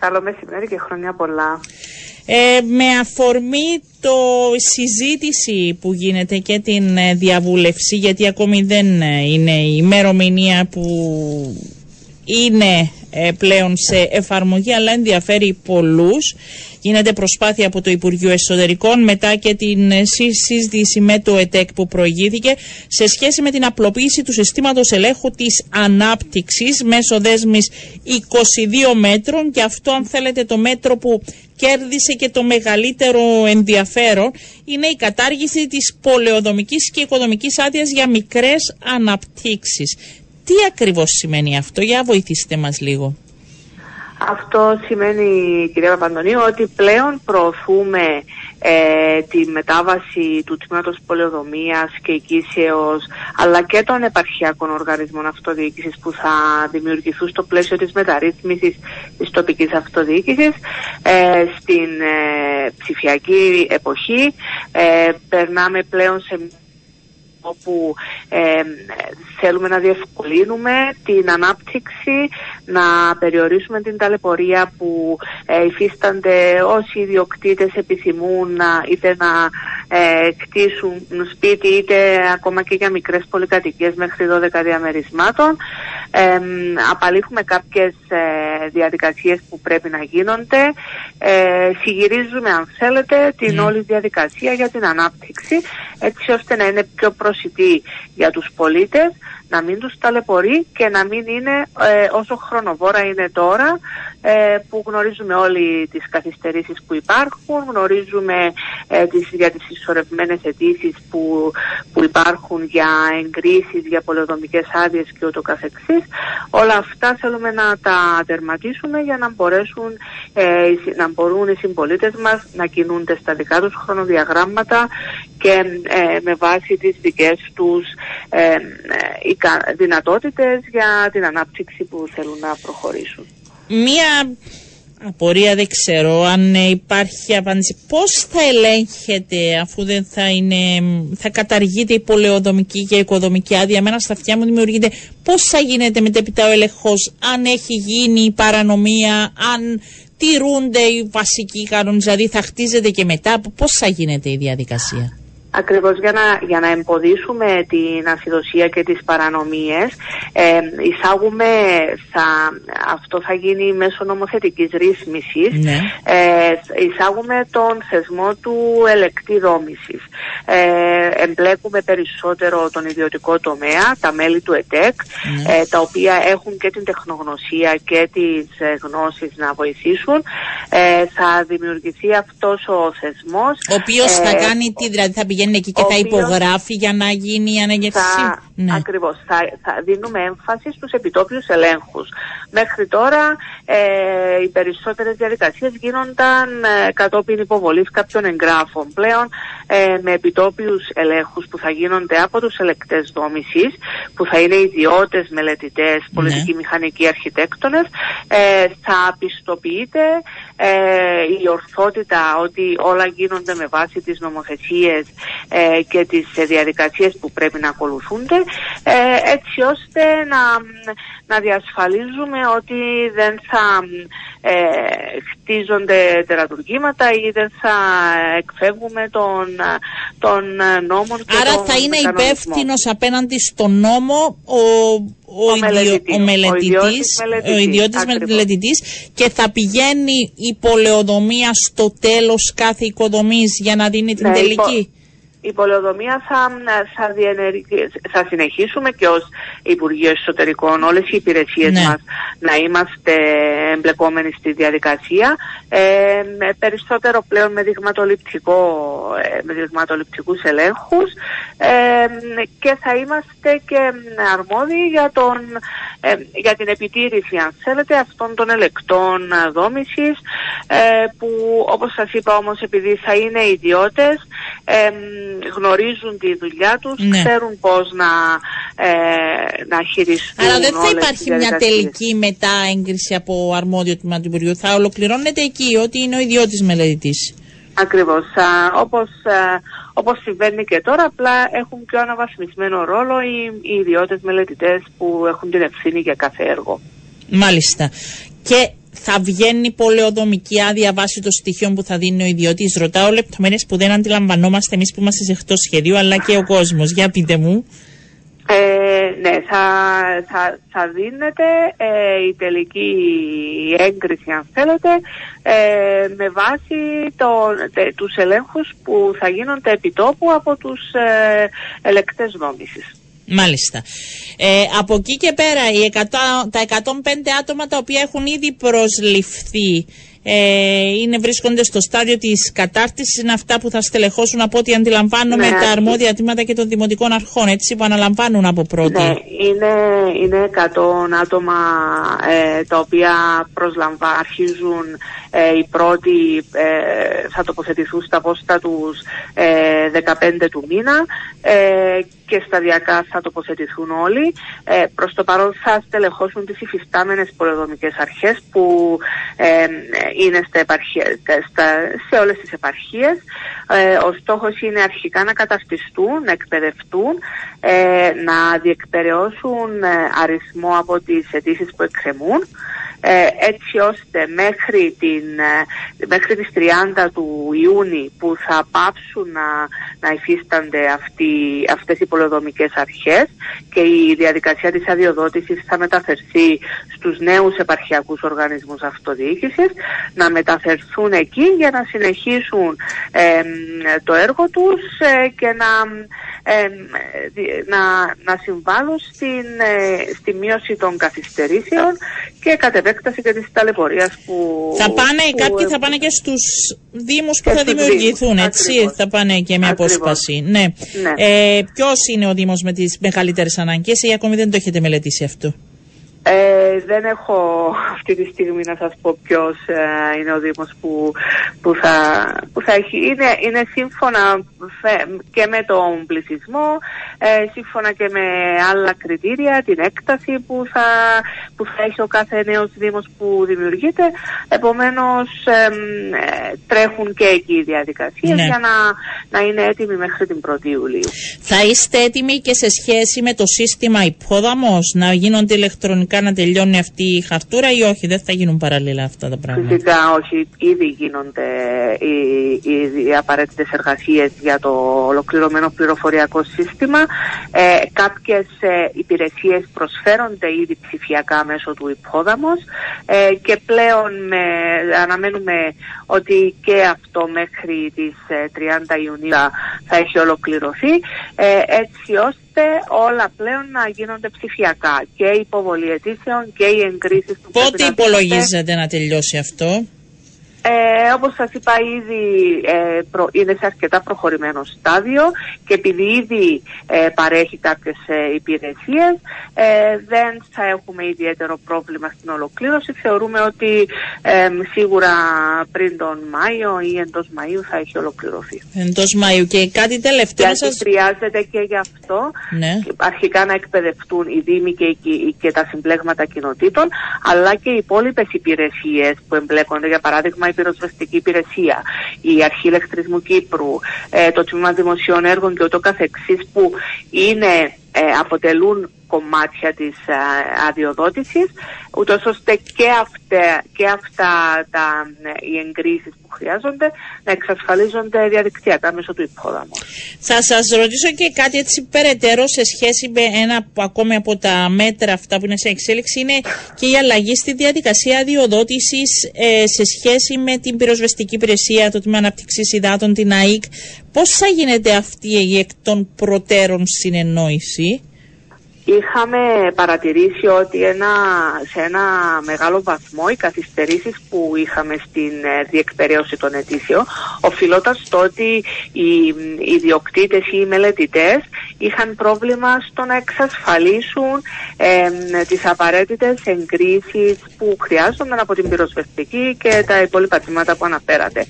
Καλό μεσημέρι και χρόνια πολλά. Ε, με αφορμή το συζήτηση που γίνεται και την ε, διαβούλευση, γιατί ακόμη δεν ε, είναι η ημερομηνία που είναι ε, πλέον σε εφαρμογή αλλά ενδιαφέρει πολλούς. Γίνεται προσπάθεια από το Υπουργείο Εσωτερικών μετά και την ε, συζήτηση με το ΕΤΕΚ που προηγήθηκε σε σχέση με την απλοποίηση του συστήματος ελέγχου της ανάπτυξης μέσω δέσμης 22 μέτρων και αυτό αν θέλετε το μέτρο που κέρδισε και το μεγαλύτερο ενδιαφέρον είναι η κατάργηση της πολεοδομικής και οικοδομικής άδειας για μικρές αναπτύξεις. Τι ακριβώς σημαίνει αυτό, για βοηθήστε μας λίγο. Αυτό σημαίνει, κυρία Παπαντονίου, ότι πλέον προωθούμε ε, τη μετάβαση του τμήματος πολεοδομίας και οικήσεως αλλά και των επαρχιακών οργανισμών αυτοδιοίκησης που θα δημιουργηθούν στο πλαίσιο της μεταρρύθμισης της τοπικής αυτοδιοίκησης ε, στην ε, ψηφιακή εποχή. περνάμε πλέον σε όπου ε, θέλουμε να διευκολύνουμε την ανάπτυξη, να περιορίσουμε την ταλαιπωρία που ε, υφίστανται όσοι ιδιοκτήτες επιθυμούν να, είτε να ε, κτίσουν σπίτι είτε ακόμα και για μικρές πολυκατοικίες μέχρι 12 διαμερισμάτων. Ε, απαλήφουμε κάποιες ε, διαδικασίες που πρέπει να γίνονται. Ε, συγυρίζουμε αν θέλετε την ναι. όλη διαδικασία για την ανάπτυξη έτσι ώστε να είναι πιο προσιτή για τους πολίτες να μην τους ταλαιπωρεί και να μην είναι ε, όσο χρονοβόρα είναι τώρα ε, που γνωρίζουμε όλοι τις καθυστερήσεις που υπάρχουν, γνωρίζουμε ε, τις, για τις ισορρευμένες αιτήσεις που, που υπάρχουν για εγκρίσεις, για πολεοδομικές άδειες και ούτω καθεξής. Όλα αυτά θέλουμε να τα τερματίσουμε για να μπορέσουν να μπορούν οι συμπολίτες μας να κινούνται στα δικά τους χρονοδιαγράμματα και με βάση τις δικές τους δυνατότητες για την ανάπτυξη που θέλουν να προχωρήσουν. Μία απορία δεν ξέρω αν υπάρχει απάντηση. Πώς θα ελέγχεται αφού δεν θα είναι, θα καταργείται η πολεοδομική και η οικοδομική άδεια; Μένα στα αυτιά μου δημιουργείται πώς θα γίνεται μετέπειτα ο ελεγχός, αν έχει γίνει η παρανομία, αν τηρούνται οι βασικοί κανόνες, δηλαδή θα χτίζεται και μετά, πώς θα γίνεται η διαδικασία; Ακριβώς για να, για να εμποδίσουμε την ασυδοσία και τις παρανομίες ε, εισάγουμε, θα, αυτό θα γίνει μέσω νομοθετικής ρύθμισης, ναι. ε, εισάγουμε τον θεσμό του ελεκτή δόμησης. Ε, εμπλέκουμε περισσότερο τον ιδιωτικό τομέα, τα μέλη του ΕΤΕΚ, ναι. ε, τα οποία έχουν και την τεχνογνωσία και τις ε, γνώσεις να βοηθήσουν. Ε, θα δημιουργηθεί αυτός ο θεσμός. Ο οποίος θα κάνει τι, δηλαδή θα πηγαίνει εκεί και θα υπογράφει για να γίνει η αναγερσή. Ναι. Ακριβώς. Θα, θα δίνουμε έμφαση στους επιτόπιους ελέγχους. Μέχρι τώρα ε, οι περισσότερες διαδικασίες γίνονταν ε, κατόπιν υποβολής κάποιων εγγράφων. Πλέον ε, με επιτόπιους ελέγχους που θα γίνονται από τους ελεκτές δόμησης, που θα είναι ιδιώτες, μελετητές, ναι. πολιτικοί, μηχανικοί, αρχιτέκτονες, ε, θα πιστοποιείται ε, η ορθότητα ότι όλα γίνονται με βάση τις νομοθεσίες ε, και τις διαδικασίες που πρέπει να ακολουθούνται ε, έτσι ώστε να, να διασφαλίζουμε ότι δεν θα ε, χτίζονται τερατουργήματα ή δεν θα εκφεύγουμε τον, τον νόμο και Άρα τον θα είναι υπεύθυνος απέναντι στον νόμο ο, ο, ο, μελετητής, ο, μελετητής, ο ιδιώτης μελετητής και θα πηγαίνει η πολεοδομία στο τέλος κάθε οικοδομής για να δίνει την ναι, τελική; η πολεοδομία θα, θα, θα συνεχίσουμε και ως Υπουργείο Εσωτερικών όλες οι υπηρεσίες ναι. μας να είμαστε εμπλεκόμενοι στη διαδικασία ε, περισσότερο πλέον με, δειγματοληπτικό, ε, με δειγματοληπτικούς ελέγχους ε, και θα είμαστε και αρμόδιοι για, τον, ε, για την επιτήρηση αν θέλετε αυτών των ελεκτών δόμησης που όπως σας είπα όμως επειδή θα είναι ιδιώτες γνωρίζουν τη δουλειά τους, ναι. ξέρουν πώς να, ε, να χειριστούν Άρα δεν θα υπάρχει μια τελική μετά έγκριση από αρμόδιο τμήμα του Υπουργείου. Θα ολοκληρώνεται εκεί, ότι είναι ο ιδιώτης μελετητής. Ακριβώς. όπως, όπως συμβαίνει και τώρα, απλά έχουν πιο αναβαθμισμένο ρόλο οι, οι ιδιώτες μελετητές που έχουν την ευθύνη για κάθε έργο. Μάλιστα. Και θα βγαίνει πολεοδομική άδεια βάσει των στοιχείων που θα δίνει ο ιδιώτης. Ρωτάω λεπτομέρειες που δεν αντιλαμβανόμαστε εμείς που είμαστε σε εκτό σχεδίου, αλλά και ο κόσμος. Για πείτε μου. Ε, ναι, θα, θα, θα δίνεται ε, η τελική έγκριση, αν θέλετε, ε, με βάση το, τε, τους ελέγχους που θα γίνονται επιτόπου από τους ε, ελεκτές νόμισης. Μάλιστα. Ε, από εκεί και πέρα, οι 100, τα 105 άτομα τα οποία έχουν ήδη προσληφθεί ε, είναι, βρίσκονται στο στάδιο της κατάρτισης, είναι αυτά που θα στελεχώσουν από ό,τι αντιλαμβάνομαι ναι, τα αρμόδια τμήματα και των δημοτικών αρχών, έτσι που αναλαμβάνουν από πρώτη. Ναι, είναι, είναι 100 άτομα ε, τα οποία προσλαμβα, αρχίζουν ε, οι πρώτοι ε, θα τοποθετηθούν στα πόστα τους 15 του μήνα και σταδιακά θα τοποθετηθούν όλοι. Ε, προς το παρόν θα στελεχώσουν τις υφιστάμενες πολεδομικές αρχές που ε, είναι στα στα, σε όλες τις επαρχίες. Ε, ο στόχος είναι αρχικά να καταρτιστούν, να εκπαιδευτούν, ε, να διεκπαιρεώσουν ε, αριθμό από τις αιτήσεις που εκκρεμούν ε, έτσι ώστε μέχρι, την, ε, μέχρι τις 30 του Ιούνιου που θα πάψουν να, να υφίστανται αυτοί, αυτές οι πολεοδομικές αρχές και η διαδικασία της αδειοδότησης θα μεταφερθεί στους νέους επαρχιακούς οργανισμούς αυτοδιοίκησης να μεταφερθούν εκεί για να συνεχίσουν το έργο τους ε, και να να, να συμβάλλουν στην, ε, στη μείωση των καθυστερήσεων και κατ' επέκταση και της ταλαιπωρίας που... Θα πάνε, που, κάποιοι θα πάνε και στους δήμους που θα δημιουργηθούν, έτσι, θα πάνε και με απόσπαση. Ναι. ναι. Ε, ποιος είναι ο δήμος με τις μεγαλύτερες ανάγκες ή ακόμη δεν το έχετε μελετήσει αυτό; Ε, δεν έχω αυτή τη στιγμή να σας πω ποιος ε, είναι ο Δήμος που, που, θα, που θα έχει. Είναι, είναι σύμφωνα και με τον πληθυσμό, ε, σύμφωνα και με άλλα κριτήρια, την έκταση που θα, που θα έχει ο κάθε νέος Δήμος που δημιουργείται. Επομένως ε, τρέχουν και εκεί οι διαδικασίες ναι. για να, να είναι έτοιμοι μέχρι την 1η Ιουλίου. Θα είστε έτοιμοι και σε σχέση με το σύστημα υπόδαμος να γίνονται ηλεκτρονικά να τελειώνει αυτή η χαρτούρα ή όχι, δεν θα γίνουν παραλληλά αυτά τα πράγματα. Φυσικά όχι, ήδη γίνονται οι, οι, οι απαραίτητες εργασίες για το ολοκληρωμένο πληροφοριακό σύστημα. Ε, Κάποιες ε, υπηρεσίες προσφέρονται ήδη ψηφιακά μέσω του υπόδαμος ε, και πλέον με, αναμένουμε ότι και αυτό μέχρι τις 30 ε, Ιουνίου θα έχει ολοκληρωθεί ε, έτσι ώστε όλα πλέον να γίνονται ψηφιακά. Και η υποβολή αιτήσεων και οι εγκρίσεις του Πότε υπολογίζεται να τελειώσει αυτό; Ε, όπως σας είπα ήδη ε, προ, είναι σε αρκετά προχωρημένο στάδιο και επειδή ήδη ε, παρέχει κάποιες ε, υπηρεσίες ε, δεν θα έχουμε ιδιαίτερο πρόβλημα στην ολοκλήρωση. Θεωρούμε ότι ε, σίγουρα πριν τον Μάιο ή εντός Μαΐου θα έχει ολοκληρωθεί. Εντός Μαΐου και κάτι τελευταίο Γιατί σας... χρειάζεται και γι' αυτό ναι. αρχικά να εκπαιδευτούν οι Δήμοι και, και τα συμπλέγματα κοινοτήτων αλλά και οι υπόλοιπες υπηρεσίες που εμπλέκονται για παράδειγμα η πυροσβεστική υπηρεσία, η Αρχή Ηλεκτρισμού Κύπρου, ε, το Τμήμα Δημοσίων Έργων και ούτω καθεξής που είναι, ε, αποτελούν κομμάτια της α, ε, αδειοδότησης, ούτως ώστε και αυτά, και αυτά τα, οι εγκρίσεις που χρειάζονται να εξασφαλίζονται διαδικτυακά μέσω του υπόδαμου. Θα σας ρωτήσω και κάτι έτσι περαιτέρω σε σχέση με ένα που ακόμη από τα μέτρα αυτά που είναι σε εξέλιξη είναι και η αλλαγή στη διαδικασία αδειοδότησης ε, σε σχέση με την πυροσβεστική υπηρεσία, το Τμήμα Αναπτυξής Υδάτων, την ΑΕΚ. Πώς θα γίνεται αυτή η εκ των προτέρων συνεννόηση; Είχαμε παρατηρήσει ότι ένα, σε ένα μεγάλο βαθμό οι καθυστερήσεις που είχαμε στην ε, διεκπαιρέωση των αιτήσεων οφειλόταν στο ότι οι ιδιοκτήτες ή οι μελετητές είχαν πρόβλημα στο να εξασφαλίσουν ε, τις απαραίτητες εγκρίσεις που χρειάζονταν από την πυροσβεστική και τα υπόλοιπα τμήματα που αναφέρατε.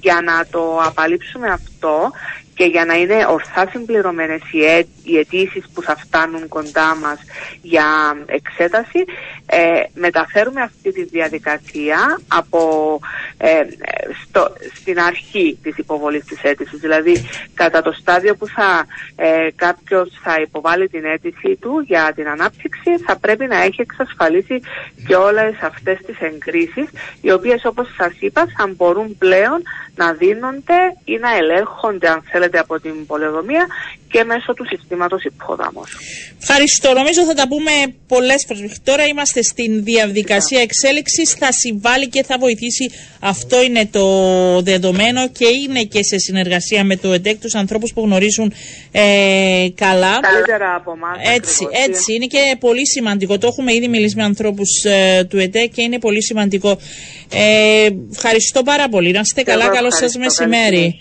για να το απαλείψουμε αυτό και για να είναι ορθά συμπληρωμένες οι, οι αιτήσεις που θα φτάνουν κοντά μας για εξέταση, ε, μεταφέρουμε αυτή τη διαδικασία από, ε, στο, στην αρχή της υποβολής της αίτησης. Δηλαδή κατά το στάδιο που θα, ε, κάποιος θα υποβάλει την αίτησή του για την ανάπτυξη θα πρέπει να έχει εξασφαλίσει και όλες αυτές τις εγκρίσεις οι οποίες όπως σας είπα θα μπορούν πλέον να δίνονται ή να ελέγχονται αν θέλετε από την πολεοδομία και μέσω του συστήματος υπόδαμος. Ευχαριστώ. Νομίζω θα τα πούμε πολλές φορές. Τώρα είμαστε στην διαδικασία εξέλιξης. Θα συμβάλλει και θα βοηθήσει. Αυτό είναι το δεδομένο και είναι και σε συνεργασία με το ΕΤΕΚ τους ανθρώπους που γνωρίζουν ε, καλά. Καλύτερα από εμάς. Έτσι, έτσι. Είναι και πολύ σημαντικό. Το έχουμε ήδη μιλήσει με ανθρώπους ε, του ΕΤΕΚ και είναι πολύ σημαντικό. Ε, ευχαριστώ πάρα πολύ. Να είστε καλά. Καλό σας μεσημέρι.